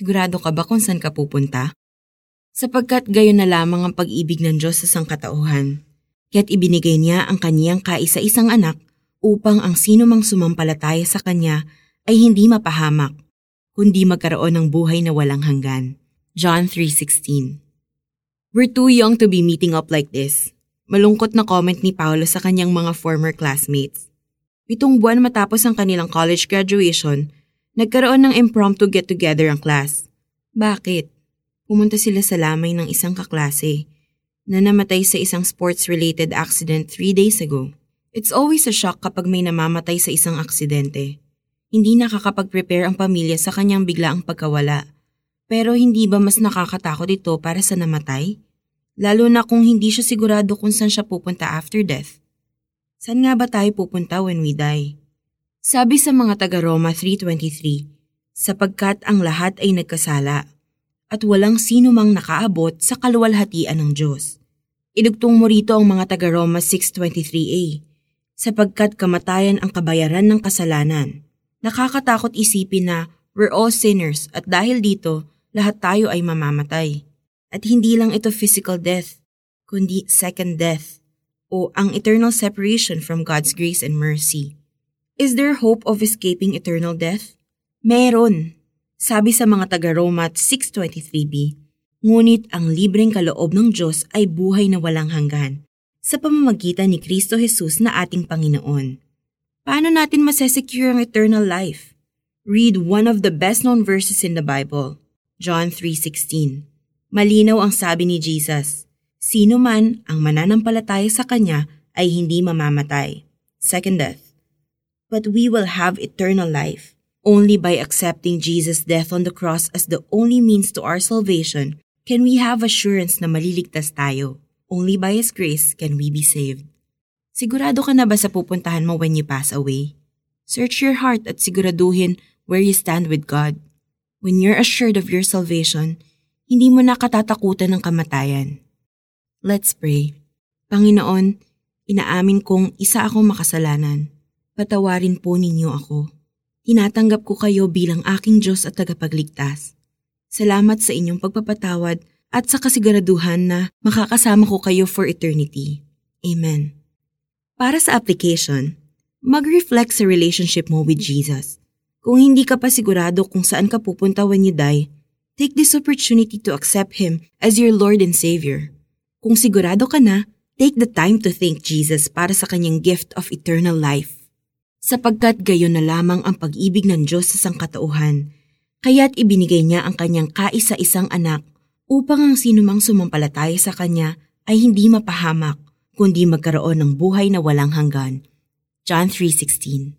Sigurado ka ba kung saan ka pupunta? Sapagkat gayon na lamang ang pag-ibig ng Diyos sa sangkatauhan, kaya't ibinigay niya ang kaniyang kaisa-isang anak upang ang sino mang sumampalataya sa kanya ay hindi mapahamak, kundi magkaroon ng buhay na walang hanggan. John 3.16 We're too young to be meeting up like this. Malungkot na comment ni Paolo sa kanyang mga former classmates. Pitong buwan matapos ang kanilang college graduation, nagkaroon ng impromptu get-together ang class. Bakit? Pumunta sila sa lamay ng isang kaklase na namatay sa isang sports-related accident three days ago. It's always a shock kapag may namamatay sa isang aksidente. Hindi nakakapag-prepare ang pamilya sa kanyang biglaang pagkawala. Pero hindi ba mas nakakatakot ito para sa namatay? Lalo na kung hindi siya sigurado kung saan siya pupunta after death. Saan nga ba tayo pupunta when we die? Sabi sa mga taga-Roma 3.23, sapagkat ang lahat ay nagkasala at walang sino mang nakaabot sa kaluwalhatian ng Diyos. Idugtong mo rito ang mga taga-Roma 6.23a, sapagkat kamatayan ang kabayaran ng kasalanan. Nakakatakot isipin na we're all sinners at dahil dito, lahat tayo ay mamamatay. At hindi lang ito physical death, kundi second death o ang eternal separation from God's grace and mercy. Is there hope of escaping eternal death? Meron. Sabi sa mga taga-Roma 6.23b, Ngunit ang libreng kaloob ng Diyos ay buhay na walang hanggan sa pamamagitan ni Kristo Jesus na ating Panginoon. Paano natin masesecure ang eternal life? Read one of the best-known verses in the Bible, John 3.16. Malinaw ang sabi ni Jesus, Sino man ang mananampalataya sa Kanya ay hindi mamamatay. Second death. But we will have eternal life only by accepting Jesus' death on the cross as the only means to our salvation can we have assurance na maliligtas tayo. Only by His grace can we be saved. Sigurado ka na ba sa pupuntahan mo when you pass away? Search your heart at siguraduhin where you stand with God. When you're assured of your salvation, hindi mo na katatakutan ng kamatayan. Let's pray. Panginoon, inaamin kong isa akong makasalanan. Patawarin po ninyo ako. Tinatanggap ko kayo bilang aking Diyos at tagapagligtas. Salamat sa inyong pagpapatawad at sa kasiguraduhan na makakasama ko kayo for eternity. Amen. Para sa application, mag-reflect sa relationship mo with Jesus. Kung hindi ka pa sigurado kung saan ka pupunta when you die, take this opportunity to accept Him as your Lord and Savior. Kung sigurado ka na, take the time to thank Jesus para sa kanyang gift of eternal life. Sapagkat gayon na lamang ang pag-ibig ng Diyos sa sangkatauhan, kaya't ibinigay niya ang kanyang kaisa-isang anak upang ang sinumang sumampalataya sa kanya ay hindi mapahamak, kundi magkaroon ng buhay na walang hanggan. John 3.16